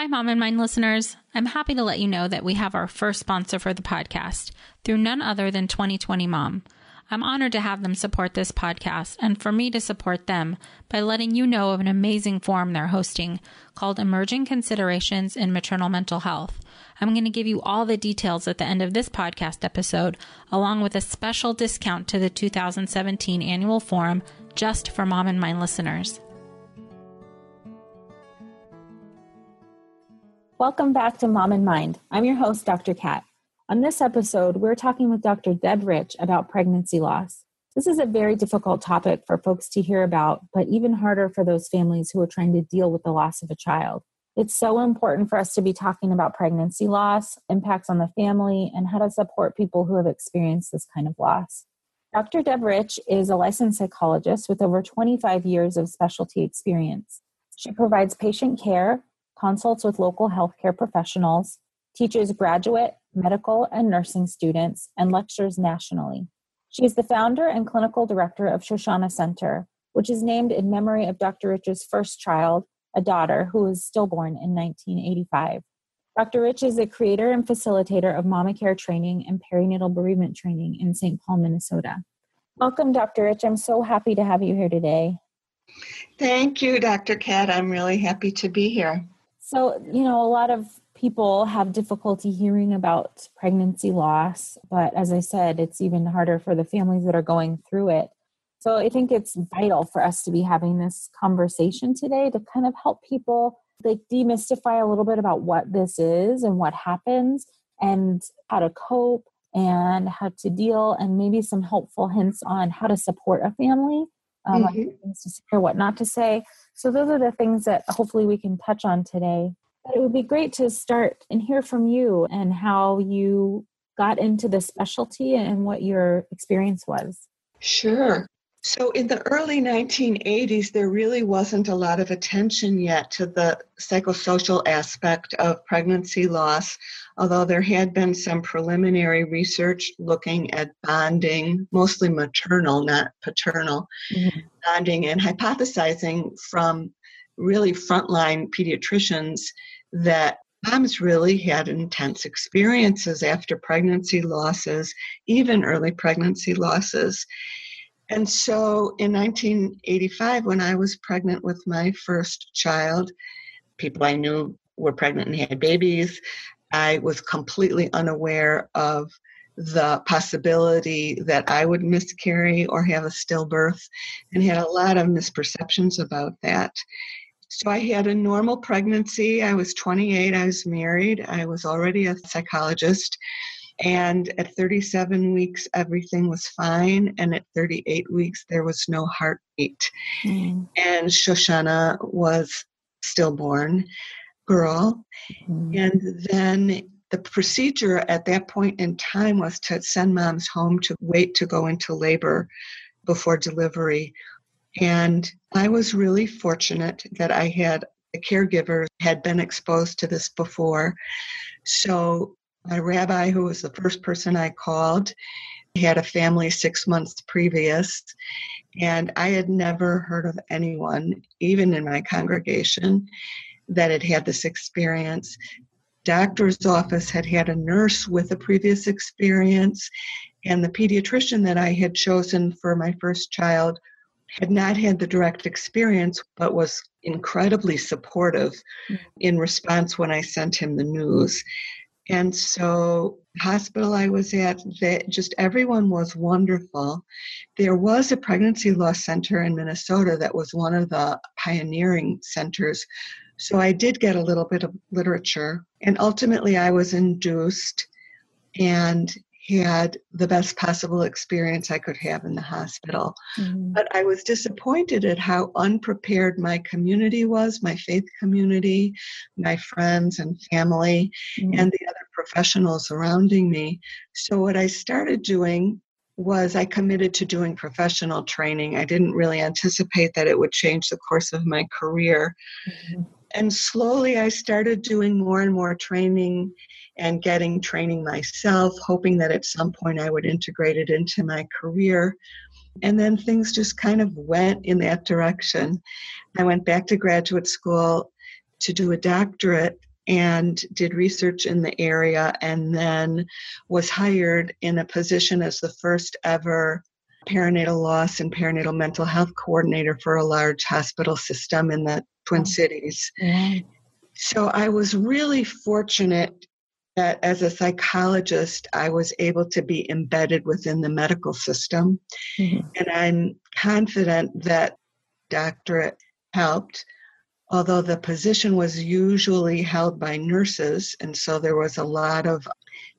Hi, Mom in Mind listeners. I'm happy to let you know that we have our first sponsor for the podcast through none other than 2020 Mom. I'm honored to have them support this podcast and for me to support them by letting you know of an amazing forum they're hosting called Emerging Considerations in Maternal Mental Health. I'm going to give you all the details at the end of this podcast episode, along with a special discount to the 2017 annual forum just for Mom in Mind listeners. Welcome back to Mom in Mind. I'm your host, Dr. Kat. On this episode, we're talking with Dr. Deb Rich about pregnancy loss. This is a very difficult topic for folks to hear about, but even harder for those families who are trying to deal with the loss of a child. It's so important for us to be talking about pregnancy loss, impacts on the family, and how to support people who have experienced this kind of loss. Dr. Deb Rich is a licensed psychologist with over 25 years of specialty experience. She provides patient care, consults with local healthcare professionals, teaches graduate, medical, and nursing students, and lectures nationally. She is the founder and clinical director of Shoshana Center, which is named in memory of Dr. Rich's first child, a daughter who was stillborn in 1985. Dr. Rich is the creator and facilitator of MommaCare training and perinatal bereavement training in St. Paul, Minnesota. Welcome, Dr. Rich. I'm so happy to have you here today. Thank you, Dr. Kat. I'm really happy to be here. So, you know, a lot of people have difficulty hearing about pregnancy loss, but as I said, it's even harder for the families that are going through it. So, I think it's vital for us to be having this conversation today to kind of help people like demystify a little bit about what this is and what happens and how to cope and how to deal and maybe some helpful hints on how to support a family um, mm-hmm. things to say or what not to say. So those are the things that hopefully we can touch on today. But it would be great to start and hear from you and how you got into the specialty and what your experience was. Sure. So, in the early 1980s, there really wasn't a lot of attention yet to the psychosocial aspect of pregnancy loss, although there had been some preliminary research looking at bonding, mostly maternal, not paternal, mm-hmm. bonding, and hypothesizing from really frontline pediatricians that moms really had intense experiences after pregnancy losses, even early pregnancy losses. And so in 1985, when I was pregnant with my first child, people I knew were pregnant and had babies. I was completely unaware of the possibility that I would miscarry or have a stillbirth and had a lot of misperceptions about that. So I had a normal pregnancy. I was 28, I was married, I was already a psychologist. And at 37 weeks, everything was fine. And at 38 weeks, there was no heartbeat. Mm. And Shoshana was stillborn girl. Mm. And then the procedure at that point in time was to send moms home to wait to go into labor before delivery. And I was really fortunate that I had a caregiver had been exposed to this before. So my rabbi, who was the first person I called, had a family six months previous, and I had never heard of anyone, even in my congregation, that had had this experience. Doctor's office had had a nurse with a previous experience, and the pediatrician that I had chosen for my first child had not had the direct experience, but was incredibly supportive mm. in response when I sent him the news. And so, hospital I was at, that just everyone was wonderful. There was a pregnancy loss center in Minnesota that was one of the pioneering centers. So I did get a little bit of literature, and ultimately I was induced and had the best possible experience I could have in the hospital. Mm-hmm. But I was disappointed at how unprepared my community was, my faith community, my friends and family, mm-hmm. and the professionals surrounding me. So, what I started doing was I committed to doing professional training. I didn't really anticipate that it would change the course of my career. Mm-hmm. And slowly I started doing more and more training and getting training myself, hoping that at some point I would integrate it into my career. And then things just kind of went in that direction. I went back to graduate school to do a doctorate and did research in the area and then was hired in a position as the first ever perinatal loss and perinatal mental health coordinator for a large hospital system in the Twin Cities. So I was really fortunate that as a psychologist, I was able to be embedded within the medical system. Mm-hmm. And I'm confident that doctorate helped, although the position was usually held by nurses. And so there was a lot of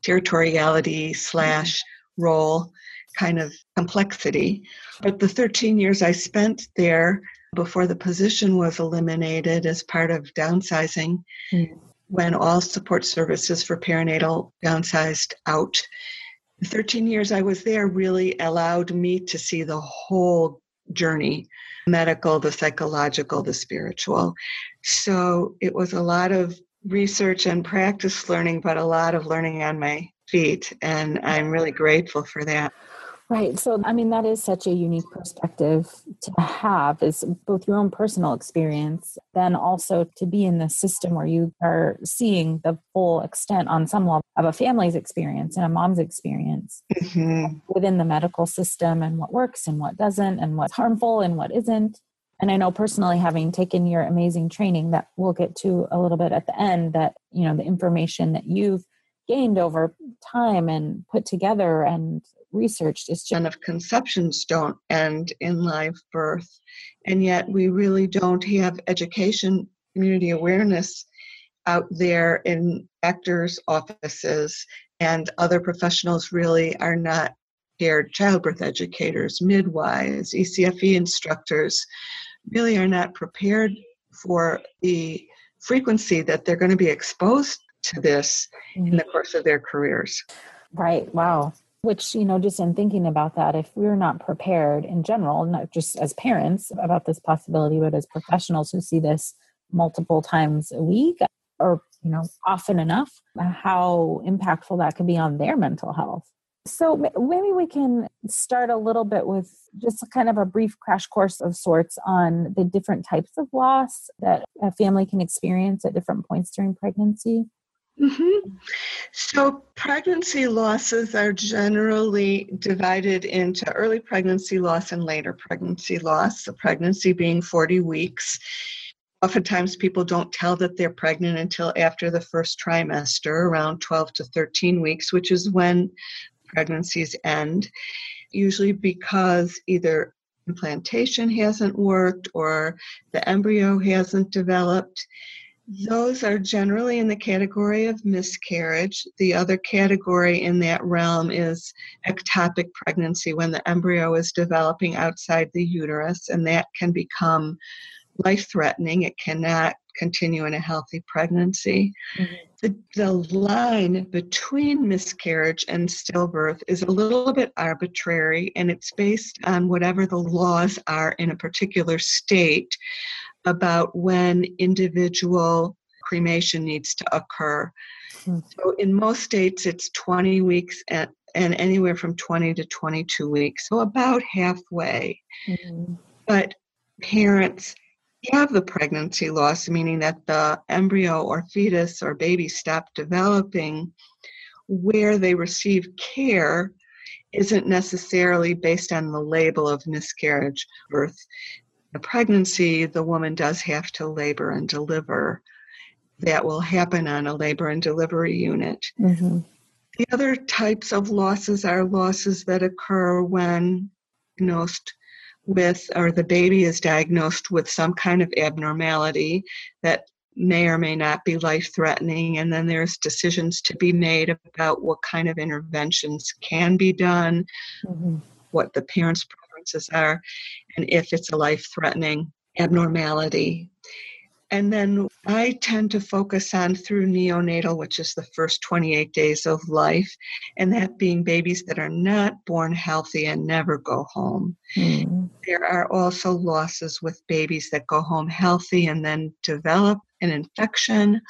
territoriality slash role kind of complexity. But the 13 years I spent there before the position was eliminated as part of downsizing, mm when all support services for perinatal downsized out. The 13 years I was there really allowed me to see the whole journey medical, the psychological, the spiritual. So it was a lot of research and practice learning, but a lot of learning on my feet. And I'm really grateful for that. Right. So, I mean, that is such a unique perspective to have is both your own personal experience, then also to be in the system where you are seeing the full extent on some level of a family's experience and a mom's experience mm-hmm. within the medical system and what works and what doesn't and what's harmful and what isn't. And I know personally, having taken your amazing training that we'll get to a little bit at the end, that, you know, the information that you've gained over time and put together and researched is just of conceptions don't end in live birth. And yet we really don't have education community awareness out there in doctors offices. And other professionals really are not paired childbirth educators midwives ECFE instructors really are not prepared for the frequency that they're going to be exposed to this in the mm-hmm. course of their careers. Right. Wow which, you know, just in thinking about that, if we're not prepared in general, not just as parents about this possibility, but as professionals who see this multiple times a week or, you know, often enough, how impactful that could be on their mental health. So maybe we can start a little bit with just kind of a brief crash course of sorts on the different types of loss that a family can experience at different points during pregnancy. Mm-hmm. So, pregnancy losses are generally divided into early pregnancy loss and later pregnancy loss, the pregnancy being 40 weeks. Oftentimes, people don't tell that they're pregnant until after the first trimester, around 12 to 13 weeks, which is when pregnancies end, usually because either implantation hasn't worked or the embryo hasn't developed Those are generally in the category of miscarriage. The other category in that realm is ectopic pregnancy when the embryo is developing outside the uterus, and that can become life threatening. It cannot continue in a healthy pregnancy. Mm-hmm. The, the line between miscarriage and stillbirth is a little bit arbitrary and it's based on whatever the laws are in a particular state about when individual cremation needs to occur. Mm-hmm. So in most states, it's 20 weeks and, and anywhere from 20 to 22 weeks, so about halfway. Mm-hmm. But parents have the pregnancy loss, meaning that the embryo or fetus or baby stopped developing, where they receive care isn't necessarily based on the label of miscarriage birth. The pregnancy, the woman does have to labor and deliver. That will happen on a labor and delivery unit. Mm-hmm. The other types of losses are losses that occur when diagnosed with, or the baby is diagnosed with some kind of abnormality that may or may not be life threatening, and then there's decisions to be made about what kind of interventions can be done, mm-hmm. what the parents' preferences are, and if it's a life threatening abnormality. And then I tend to focus on through neonatal, which is the first 28 days of life, and that being babies that are not born healthy and never go home. Mm. There are also losses with babies that go home healthy and then develop an infection,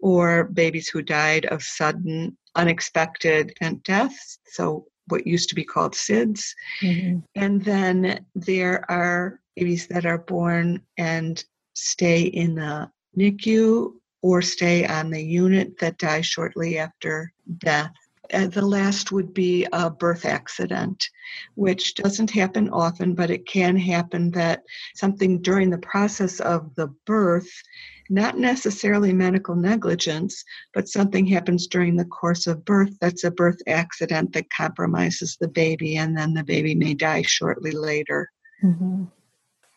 or babies who died of sudden, unexpected deaths. So, what used to be called SIDS. Mm-hmm. And then there are babies that are born and stay in the NICU or stay on the unit that die shortly after death. And the last would be a birth accident, which doesn't happen often, but it can happen that something during the process of the birth, not necessarily medical negligence, but something happens during the course of birth that's a birth accident that compromises the baby, and then the baby may die shortly later. Mm-hmm.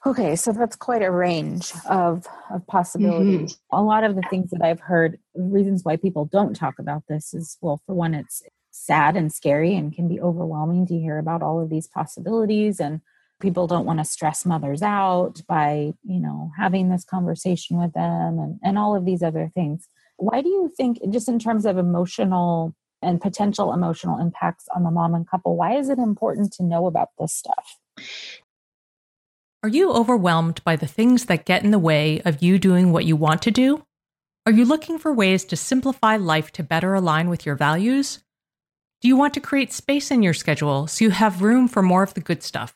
Okay, so that's quite a range of, of possibilities. Mm-hmm. A lot of the things that I've heard, reasons why people don't talk about this is well, for one, it's sad and scary and can be overwhelming to hear about all of these possibilities. And people don't want to stress mothers out by, you know, having this conversation with them and, and all of these other things. Why do you think, just in terms of emotional and potential emotional impacts on the mom and couple, why is it important to know about this stuff? Are you overwhelmed by the things that get in the way of you doing what you want to do? Are you looking for ways to simplify life to better align with your values? Do you want to create space in your schedule so you have room for more of the good stuff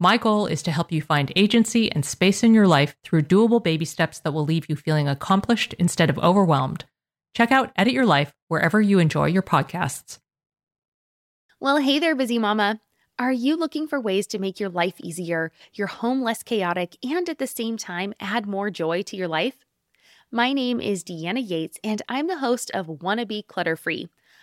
My goal is to help you find agency and space in your life through doable baby steps that will leave you feeling accomplished instead of overwhelmed. Check out Edit Your Life wherever you enjoy your podcasts. Well, hey there, busy mama. Are you looking for ways to make your life easier, your home less chaotic, and at the same time add more joy to your life? My name is Deanna Yates, and I'm the host of Wannabe Clutter Free,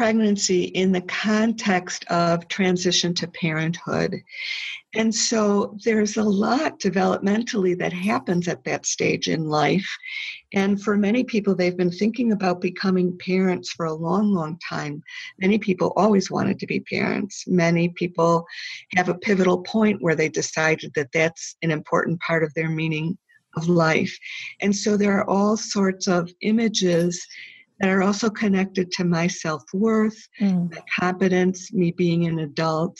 pregnancy in the context of transition to parenthood. And so there's a lot developmentally that happens at that stage in life. And for many people, they've been thinking about becoming parents for a long, long time. Many people always wanted to be parents. Many people have a pivotal point where they decided that that's an important part of their meaning of life. And so there are all sorts of images that are also connected to my self worth, mm. my competence, me being an adult.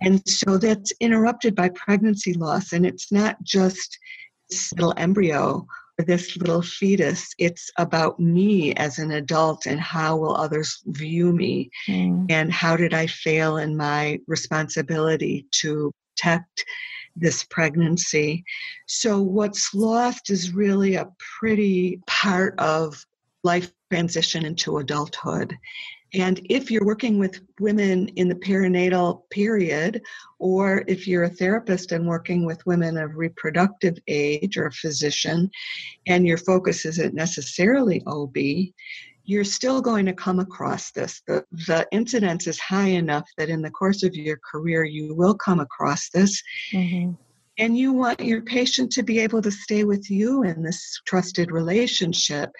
And so that's interrupted by pregnancy loss. And it's not just this little embryo or this little fetus, it's about me as an adult and how will others view me mm. and how did I fail in my responsibility to protect this pregnancy. So, what's lost is really a pretty part of life transition into adulthood. And if you're working with women in the perinatal period, or if you're a therapist and working with women of reproductive age or a physician, and your focus isn't necessarily OB, you're still going to come across this. The, the incidence is high enough that in the course of your career, you will come across this. Mm-hmm. And you want your patient to be able to stay with you in this trusted relationship.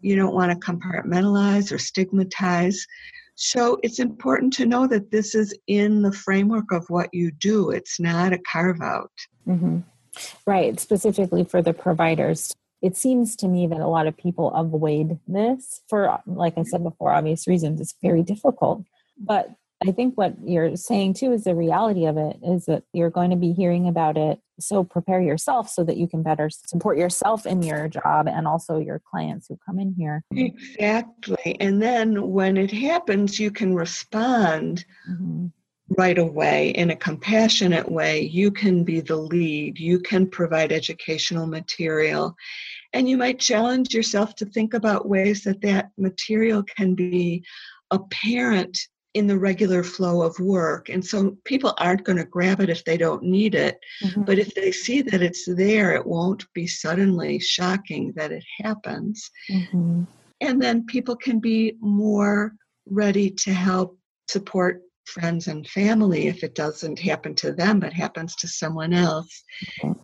You don't want to compartmentalize or stigmatize. So it's important to know that this is in the framework of what you do. It's not a carve out. Mm-hmm. Right, specifically for the providers. It seems to me that a lot of people avoid this for, like I said before, obvious reasons. It's very difficult. But I think what you're saying too is the reality of it is that you're going to be hearing about it. So prepare yourself so that you can better support yourself in your job and also your clients who come in here. Exactly. And then when it happens, you can respond mm-hmm. right away in a compassionate way. You can be the lead, you can provide educational material. And you might challenge yourself to think about ways that that material can be apparent in the regular flow of work. And so people aren't going to grab it if they don't need it. Mm-hmm. But if they see that it's there, it won't be suddenly shocking that it happens. Mm-hmm. And then people can be more ready to help support friends and family if it doesn't happen to them but happens to someone else. Okay.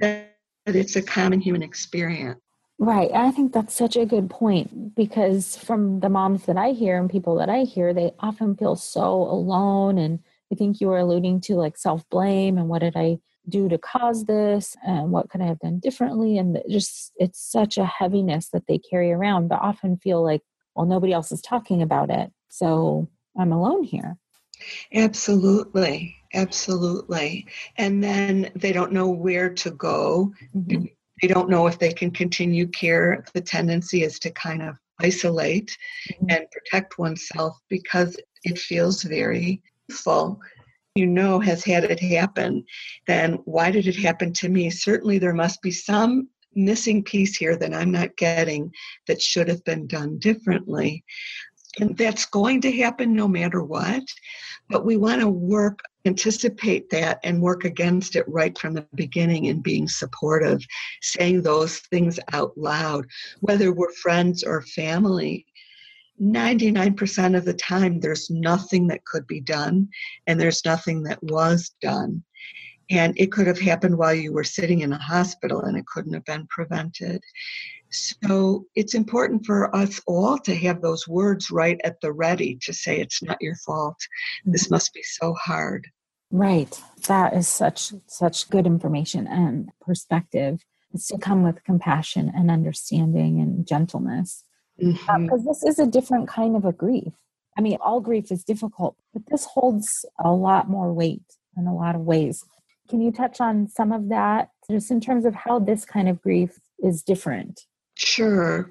That it's a common human experience. Right. I think that's such a good point because from the moms that I hear and people that I hear, they often feel so alone. And I think you were alluding to like self blame and what did I do to cause this and what could I have done differently? And just it's such a heaviness that they carry around, but often feel like, well, nobody else is talking about it. So I'm alone here. Absolutely. Absolutely. And then they don't know where to go. Mm-hmm they don't know if they can continue care. The tendency is to kind of isolate mm-hmm. and protect oneself because it feels very full. You know, has had it happen, then why did it happen to me? Certainly, there must be some missing piece here that I'm not getting that should have been done differently. And that's going to happen no matter what. But we want to work, anticipate that, and work against it right from the beginning and being supportive, saying those things out loud, whether we're friends or family. 99% of the time, there's nothing that could be done, and there's nothing that was done. And it could have happened while you were sitting in a hospital and it couldn't have been prevented. So it's important for us all to have those words right at the ready to say it's not your fault. This must be so hard. Right. That is such such good information and perspective. It's to come with compassion and understanding and gentleness. Because mm-hmm. uh, this is a different kind of a grief. I mean, all grief is difficult, but this holds a lot more weight in a lot of ways. Can you touch on some of that just in terms of how this kind of grief is different? Sure.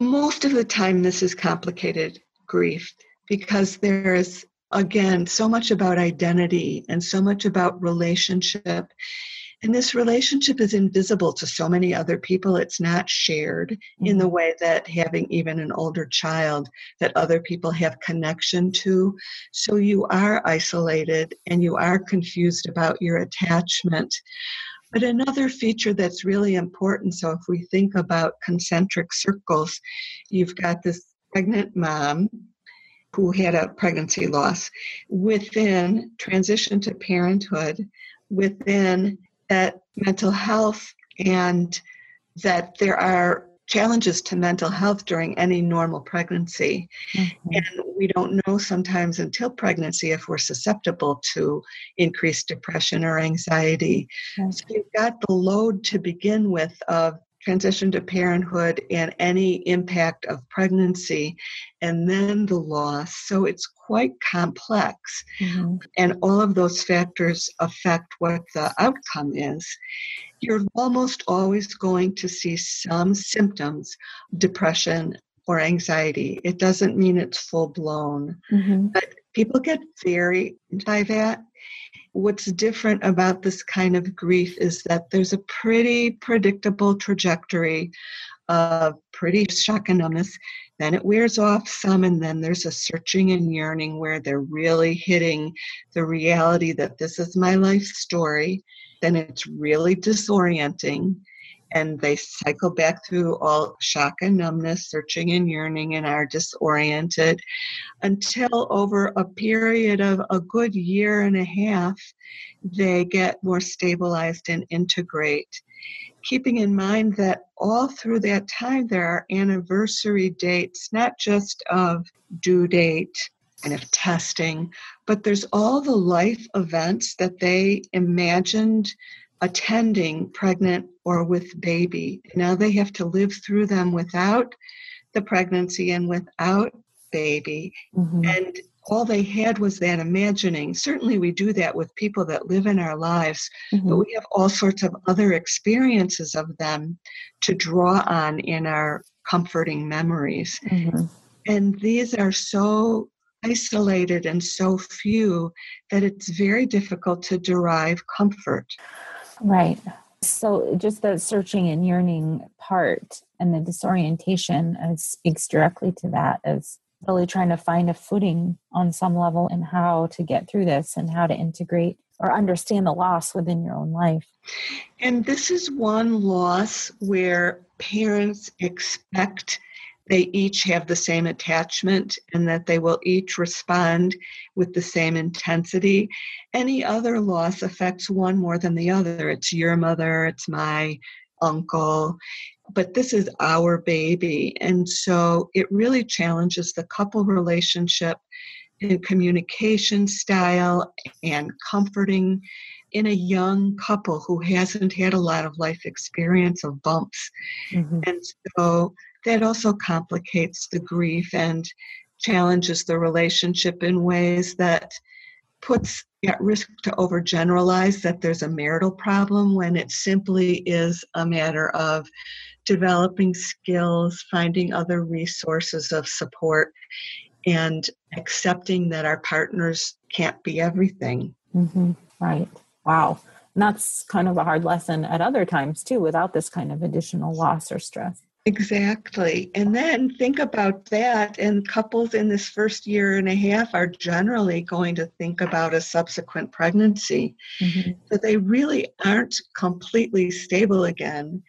Most of the time, this is complicated grief because there's, again, so much about identity and so much about relationship. And this relationship is invisible to so many other people. It's not shared mm-hmm. in the mm-hmm. way that having even an older child that other people have connection to. So you are isolated and you are confused about your attachment. But another feature that's really important so if we think about concentric circles, you've got this pregnant mom who had a pregnancy loss within transition to parenthood, within that mental health, and that there are challenges to mental health during any normal pregnancy. Mm-hmm. And we don't know sometimes until pregnancy if we're susceptible to increased depression or anxiety. Mm-hmm. So you've got the load to begin with of transition to parenthood and any impact of pregnancy, and then the loss. So it's quite complex. Mm-hmm. And all of those factors affect what the outcome is. You're almost always going to see some symptoms, depression or anxiety. It doesn't mean it's full blown, mm-hmm. but people get very by that what's different about this kind of grief is that there's a pretty predictable trajectory of pretty shock and numbness. Then it wears off some, and then there's a searching and yearning where they're really hitting the reality that this is my life story. Then it's really disorienting and they cycle back through all shock and numbness, searching and yearning, and are disoriented until over a period of a good year and a half, they get more stabilized and integrate. Keeping in mind that all through that time, there are anniversary dates, not just of due date and of testing, but there's all the life events that they imagined attending pregnant or with baby. Now they have to live through them without the pregnancy and without baby. Mm-hmm. And all they had was that imagining. Certainly, we do that with people that live in our lives, mm-hmm. but we have all sorts of other experiences of them to draw on in our comforting memories. Mm-hmm. And these are so isolated and so few that it's very difficult to derive comfort. Right. So just the searching and yearning part and the disorientation uh, speaks directly to that as really trying to find a footing on some level and how to get through this and how to integrate or understand the loss within your own life. And this is one loss where parents expect they each have the same attachment and that they will each respond with the same intensity. Any other loss affects one more than the other. It's your mother, it's my uncle, but this is our baby. And so it really challenges the couple relationship and communication style and comforting in a young couple who hasn't had a lot of life experience of bumps. Mm-hmm. And so that also complicates the grief and challenges the relationship in ways that puts at risk to overgeneralize that there's a marital problem when it simply is a matter of developing skills, finding other resources of support, and accepting that our partners can't be everything. Mm-hmm. Right. Wow. And that's kind of a hard lesson at other times too, without this kind of additional loss or stress. Exactly. And then think about that. And couples in this first year and a half are generally going to think about a subsequent pregnancy. Mm-hmm. So they really aren't completely stable again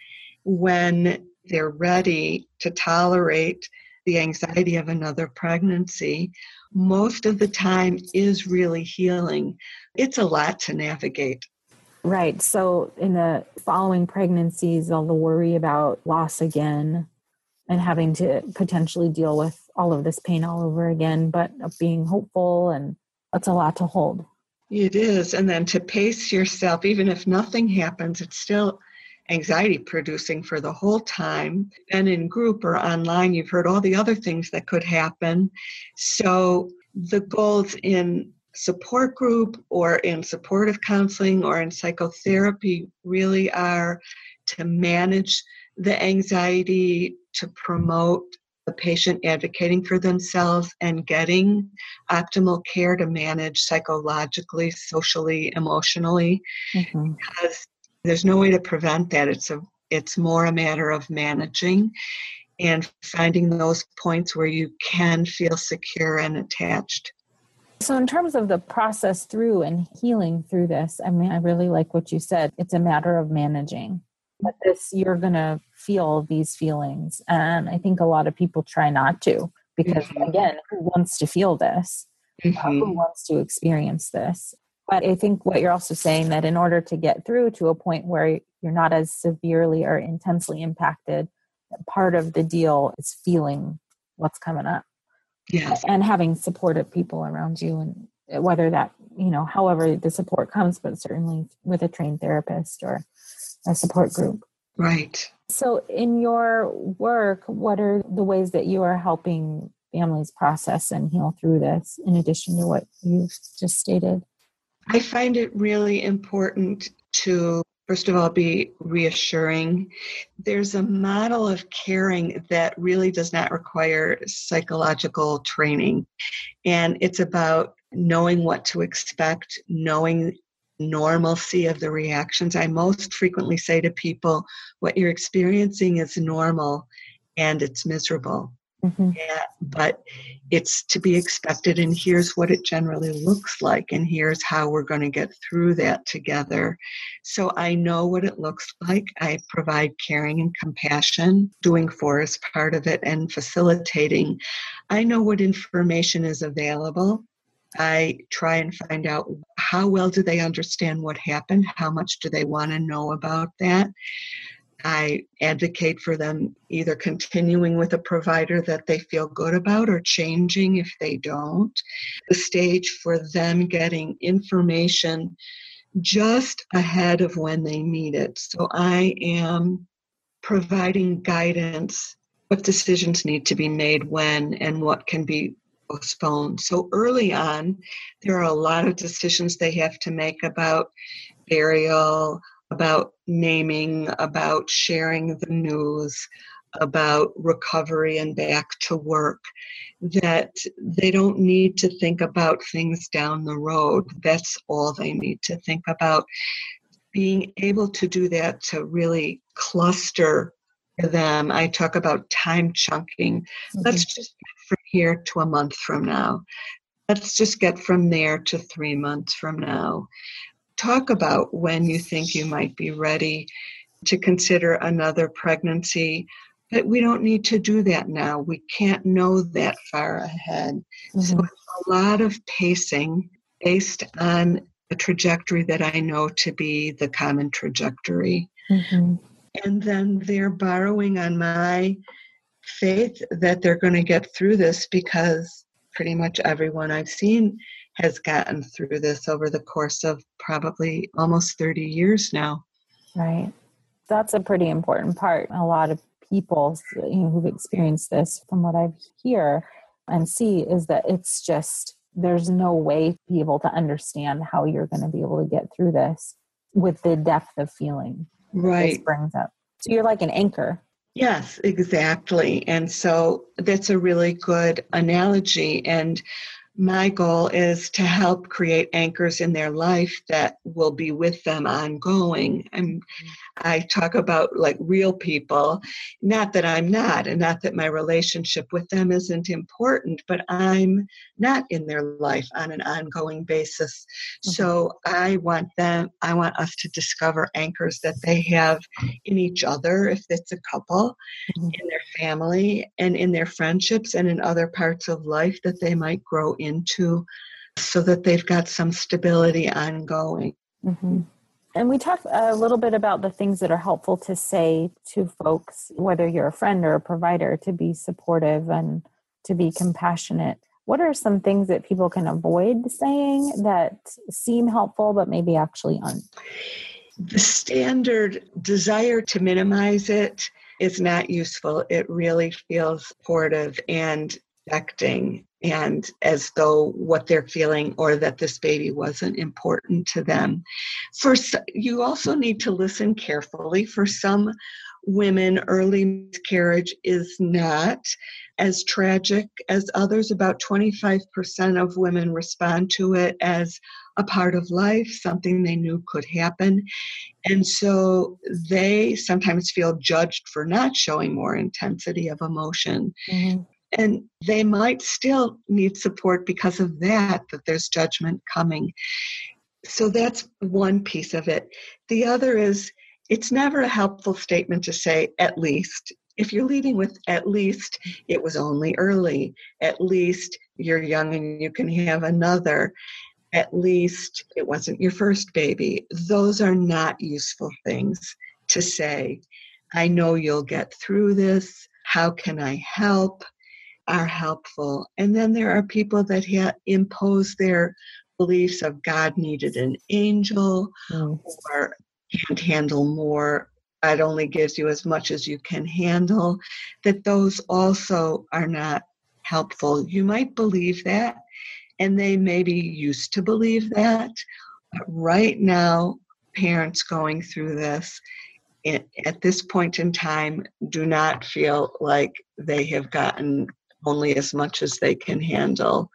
when they're ready to tolerate the anxiety of another pregnancy. Most of the time is really healing. It's a lot to navigate. Right. So, in the following pregnancies, all the worry about loss again and having to potentially deal with all of this pain all over again, but being hopeful and that's a lot to hold. It is. And then to pace yourself, even if nothing happens, it's still anxiety producing for the whole time. And in group or online, you've heard all the other things that could happen. So the goals in support group or in supportive counseling or in psychotherapy really are to manage the anxiety, to promote the patient advocating for themselves and getting optimal care to manage psychologically, socially, emotionally. Mm-hmm. Because there's no way to prevent that. It's a it's more a matter of managing and finding those points where you can feel secure and attached. So, in terms of the process through and healing through this, I mean, I really like what you said. It's a matter of managing. But this, you're going to feel these feelings. And I think a lot of people try not to because mm-hmm. again who wants to feel this mm-hmm. uh, who mm-hmm. wants to experience this but i think what you're also saying that in order to get through to a point where you're not as severely or intensely impacted part of the deal is feeling what's coming up yes. and having supportive people around you and uh, whether that you know however the support comes but certainly with a trained therapist or a support group. Right. So in your work what are the ways that you are helping families process and heal through this in addition to what you've just stated? I find it really important to first of all, be reassuring. There's a model of caring that really does not require psychological training. And it's about knowing what to expect, knowing normalcy of the reactions. I most frequently say to people, what you're experiencing is normal and it's miserable. Mm-hmm. Yeah, but it's to be expected, and here's what it generally looks like, and here's how we're going to get through that together. So I know what it looks like. I provide caring and compassion, doing for is part of it, and facilitating. I know what information is available. I try and find out how well do they understand what happened, how much do they want to know about that. I advocate for them either continuing with a provider that they feel good about or changing if they don't. The stage for them getting information just ahead of when they need it. So I am providing guidance what decisions need to be made when and what can be postponed. So early on, there are a lot of decisions they have to make about burial, about naming, about sharing the news, about recovery and back to work, that they don't need to think about things down the road. That's all they need to think about. Being able to do that to really cluster them. I talk about time chunking. Mm-hmm. Let's just get from here to a month from now. Let's just get from there to three months from now talk about when you think you might be ready to consider another pregnancy. But we don't need to do that now. We can't know that far ahead. Mm-hmm. So a lot of pacing based on a trajectory that I know to be the common trajectory. Mm-hmm. And then they're borrowing on my faith that they're going to get through this because pretty much everyone I've seen has gotten through this over the course of probably almost 30 years now. Right. That's a pretty important part. A lot of people you know, who've experienced this, from what I hear and see, is that it's just there's no way to be able to understand how you're going to be able to get through this with the depth of feeling right brings up. So you're like an anchor. Yes, exactly. And so that's a really good analogy. And my goal is to help create anchors in their life that will be with them ongoing. I'm, I talk about like real people, not that I'm not, and not that my relationship with them isn't important, but I'm not in their life on an ongoing basis. Mm-hmm. So I want them, I want us to discover anchors that they have in each other, if it's a couple, mm-hmm. in their family, and in their friendships, and in other parts of life that they might grow in into so that they've got some stability ongoing. Mm-hmm. And we talked a little bit about the things that are helpful to say to folks, whether you're a friend or a provider, to be supportive and to be compassionate. What are some things that people can avoid saying that seem helpful but maybe actually aren't? The standard desire to minimize it is not useful. It really feels supportive and projecting and as though what they're feeling or that this baby wasn't important to them. First, you also need to listen carefully. For some women, early miscarriage is not as tragic as others. About 25% of women respond to it as a part of life, something they knew could happen. And so they sometimes feel judged for not showing more intensity of emotion. Mm-hmm and they might still need support because of that that there's judgment coming so that's one piece of it the other is it's never a helpful statement to say at least if you're leading with at least it was only early, at least you're young and you can have another, at least it wasn't your first baby, those are not useful things to say. I know you'll get through this. How can I help? Are helpful. And then there are people that ha- impose their beliefs of God needed an angel mm. or can't handle more. God only gives you as much as you can handle. That those also are not helpful. You might believe that, and they maybe used to believe that. But right now, parents going through this, at this point in time do not feel like they have gotten only as much as they can handle.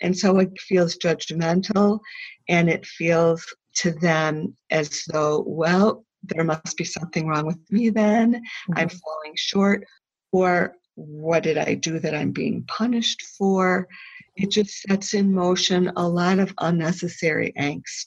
And so it feels judgmental and it feels to them as though, well, there must be something wrong with me then. Mm-hmm. I'm falling short. Or what did I do that I'm being punished for? It just sets in motion a lot of unnecessary angst.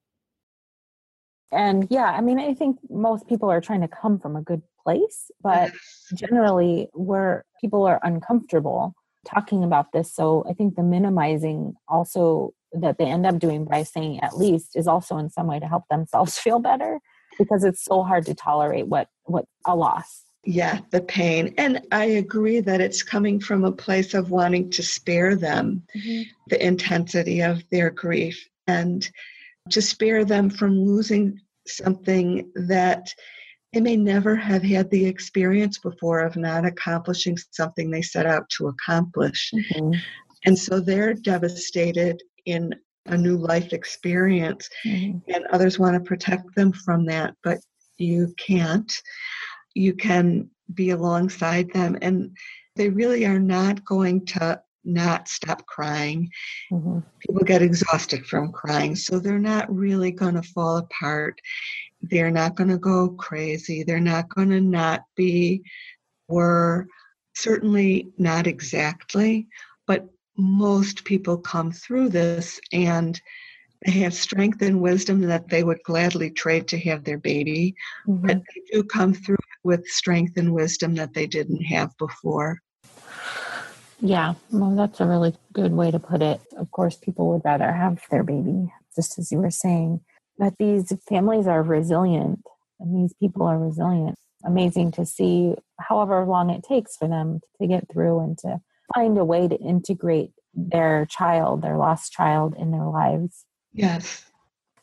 and yeah i mean i think most people are trying to come from a good place but generally where people are uncomfortable talking about this. So i think the minimizing also that they end up doing by saying at least is also in some way to help themselves feel better because it's so hard to tolerate what what a loss. Yeah the pain. And i agree that it's coming from a place of wanting to spare them mm-hmm. the intensity of their grief. And to spare them from losing something that they may never have had the experience before of not accomplishing something they set out to accomplish. Mm-hmm. And so they're devastated in a new life experience, mm-hmm. and others want to protect them from that, but you can't. You can be alongside them, and they really are not going to not stop crying. Mm-hmm. People get exhausted from crying, so they're not really going to fall apart. They're not going to go crazy. They're not going to not be, were certainly not exactly, but most people come through this and they have strength and wisdom that they would gladly trade to have their baby, mm-hmm. but they do come through with strength and wisdom that they didn't have before. Yeah, well, that's a really good way to put it. Of course, people would rather have their baby, just as you were saying. But these families are resilient, and these people are resilient. Amazing to see, however long it takes for them to get through and to find a way to integrate their child, their lost child, in their lives. Yes.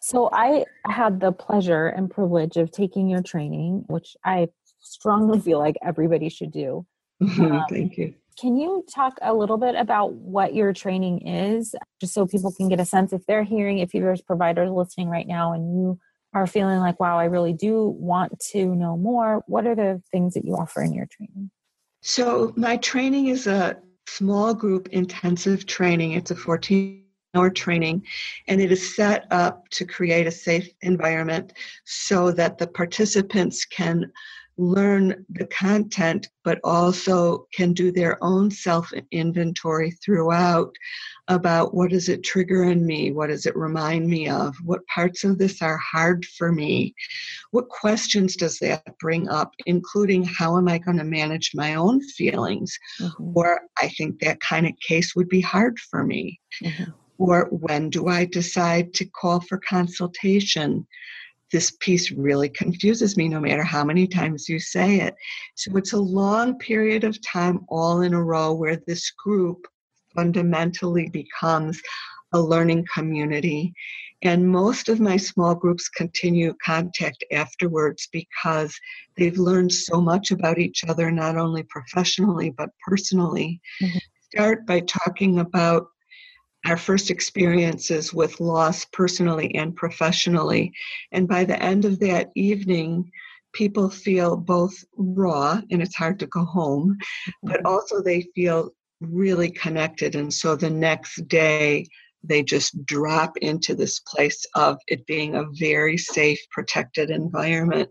So I had the pleasure and privilege of taking your training, which I strongly feel like everybody should do. Um, Thank you. Can you talk a little bit about what your training is, just so people can get a sense if they're hearing, if there's providers listening right now and you are feeling like, wow, I really do want to know more, what are the things that you offer in your training? So, my training is a small group intensive training. It's a 14 hour training, and it is set up to create a safe environment so that the participants can learn the content, but also can do their own self inventory throughout about what does it trigger in me? What does it remind me of? What parts of this are hard for me? What questions does that bring up, including how am I going to manage my own feelings? Mm-hmm. Or I think that kind of case would be hard for me. Mm-hmm. Or when do I decide to call for consultation? This piece really confuses me no matter how many times you say it. So it's a long period of time all in a row where this group fundamentally becomes a learning community. And most of my small groups continue contact afterwards because they've learned so much about each other, not only professionally, but personally. Mm-hmm. Start by talking about our first experiences with loss personally and professionally. And by the end of that evening, people feel both raw and it's hard to go home, but mm-hmm. also they feel really connected. And so the next day, they just drop into this place of it being a very safe, protected environment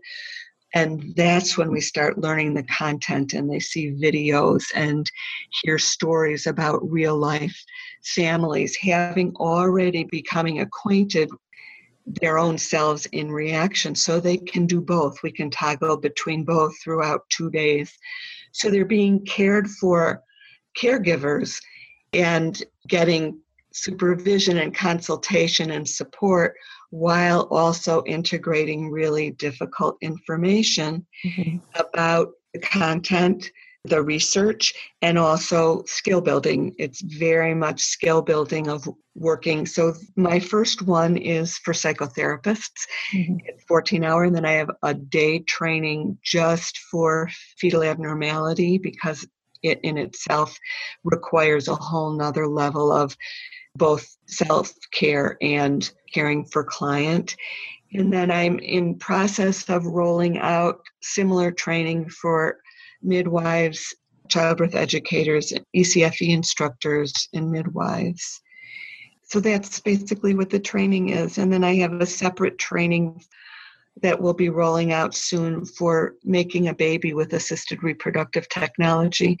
and that's when we start learning the content and they see videos and hear stories about real life families having already becoming acquainted their own selves in reaction. So they can do both. We can toggle between both throughout two days. So they're being cared for caregivers and getting supervision and consultation and support while also integrating really difficult information mm-hmm. about the content, the research, and also skill building. It's very much skill building of working. So, my first one is for psychotherapists. Mm-hmm. It's 14 hour, and then I have a day training just for fetal abnormality because it in itself requires a whole nother level of both self care and caring for client. And then I'm in process of rolling out similar training for midwives, childbirth educators, ECFE instructors, and midwives. So that's basically what the training is. And then I have a separate training that will be rolling out soon for making a baby with assisted reproductive technology.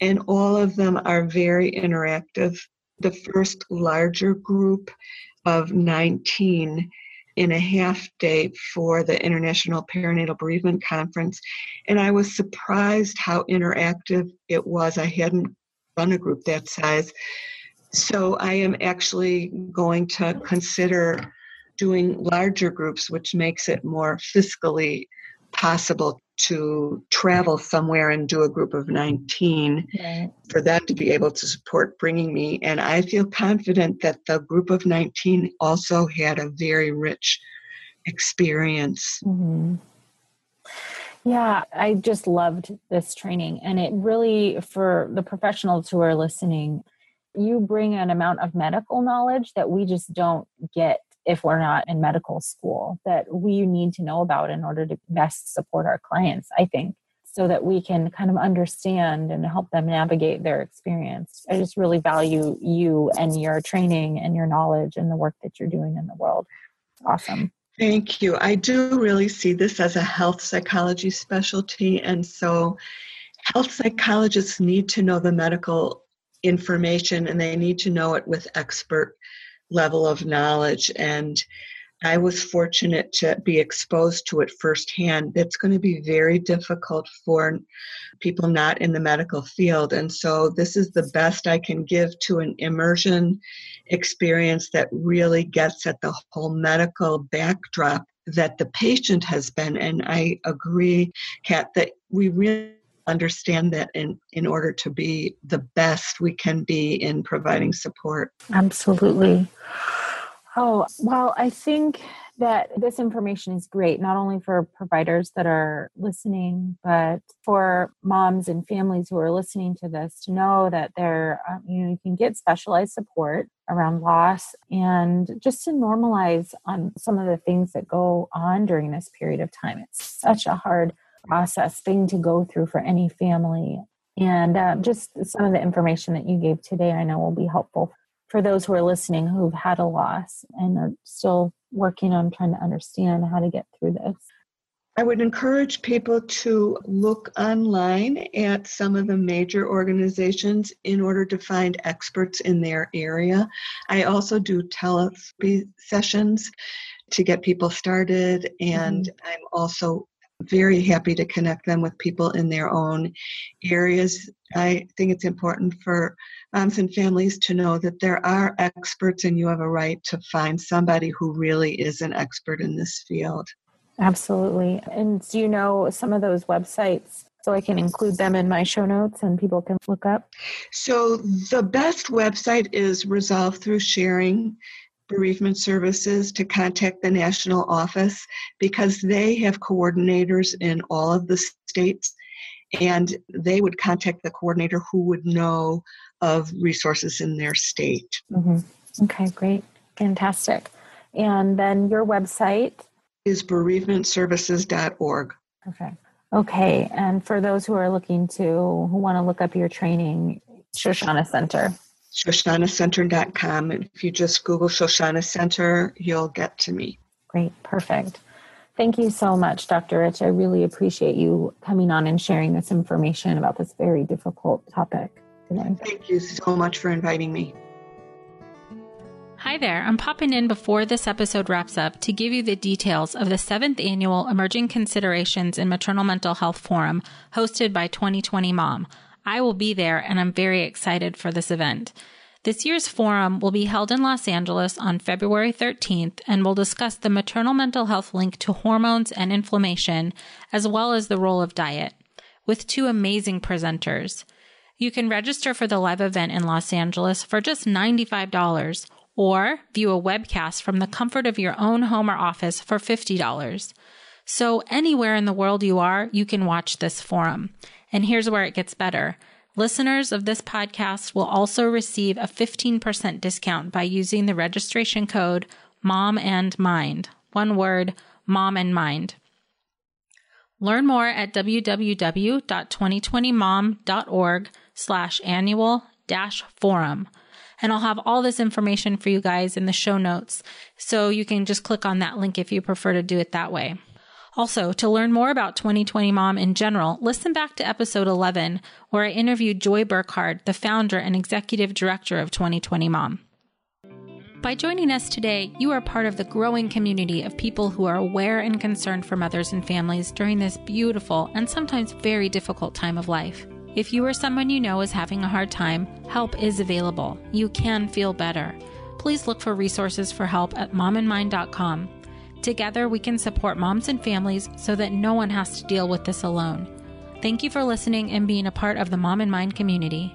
And all of them are very interactive the first larger group of 19 in a half day for the International Perinatal Bereavement Conference. And I was surprised how interactive it was. I hadn't run a group that size. So I am actually going to consider doing larger groups, which makes it more fiscally possible to travel somewhere and do a group of 19 right. for that to be able to support bringing me. And I feel confident that the group of 19 also had a very rich experience. Mm-hmm. Yeah, I just loved this training. And it really, for the professionals who are listening, you bring an amount of medical knowledge that we just don't get if we're not in medical school that we need to know about in order to best support our clients, I think, so that we can kind of understand and help them navigate their experience. I just really value you and your training and your knowledge and the work that you're doing in the world. Awesome. Thank you. I do really see this as a health psychology specialty. And so, health psychologists need to know the medical information and they need to know it with expert level of knowledge and I was fortunate to be exposed to it firsthand. It's going to be very difficult for people not in the medical field. And so, this is the best I can give to an immersion experience that really gets at the whole medical backdrop that the patient has been. And I agree, Kat, that we really understand that in, in order to be the best we can be in providing support. Absolutely. Oh, well, I think that this information is great, not only for providers that are listening, but for moms and families who are listening to this to know that there, um, you know, you can get specialized support around loss and just to normalize on some of the things that go on during this period of time. It's such a hard process thing to go through for any family. And uh, just some of the information that you gave today, I know will be helpful for those who are listening who've had a loss and are still working on trying to understand how to get through this? I would encourage people to look online at some of the major organizations in order to find experts in their area. I also do teletherapy sessions to get people started, and mm-hmm. I'm also very happy to connect them with people in their own areas. I think it's important for moms and families to know that there are experts, and you have a right to find somebody who really is an expert in this field. Absolutely. And do you know some of those websites so I can include them in my show notes and people can look up? So the best website is Resolve Through Sharing Bereavement Services to contact the national office because they have coordinators in all of the states and they would contact the coordinator who would know of resources in their state. Mm-hmm. Okay, great. Fantastic. And then your website is bereavementservices.org. Okay. Okay. And for those who are looking to, who want to look up your training, Shoshana Center. ShoshanaCenter.com. If you just Google Shoshana Center, you'll get to me. Great. Perfect. Thank you so much, Dr. Rich. I really appreciate you coming on and sharing this information about this very difficult topic today. Thank you so much for inviting me. Hi there, I'm popping in before this episode wraps up to give you the details of the seventh annual Emerging Considerations in Maternal Mental Health Forum hosted by 2020 Mom. I will be there and I'm very excited for this event. This year's forum will be held in Los Angeles on February 13th and will discuss the maternal mental health link to hormones and inflammation, as well as the role of diet, with two amazing presenters. You can register for the live event in Los Angeles for just $95 or view a webcast from the comfort of your own home or office for $50. So anywhere in the world you are, you can watch this forum. And here's where it gets better. Listeners of this podcast will also receive a 15% discount by using the registration code MOM and MIND. One word, MOM and MIND. Learn more at www.2020mom.org slash annual dash forum. And I'll have all this information for you guys in the show notes. So you can just click on that link if you prefer to do it that way. Also, to learn more about 2020 Mom in general, listen back to episode 11, where I interviewed Joy Burkhard, the founder and executive director of 2020 Mom. By joining us today, you are part of the growing community of people who are aware and concerned for mothers and families during this beautiful and sometimes very difficult time of life. If you or someone you know is having a hard time, help is available. You can feel better. Please look for resources for help at momandmind.com. Together, we can support moms and families so that no one has to deal with this alone. Thank you for listening and being a part of the Mom and Mind community.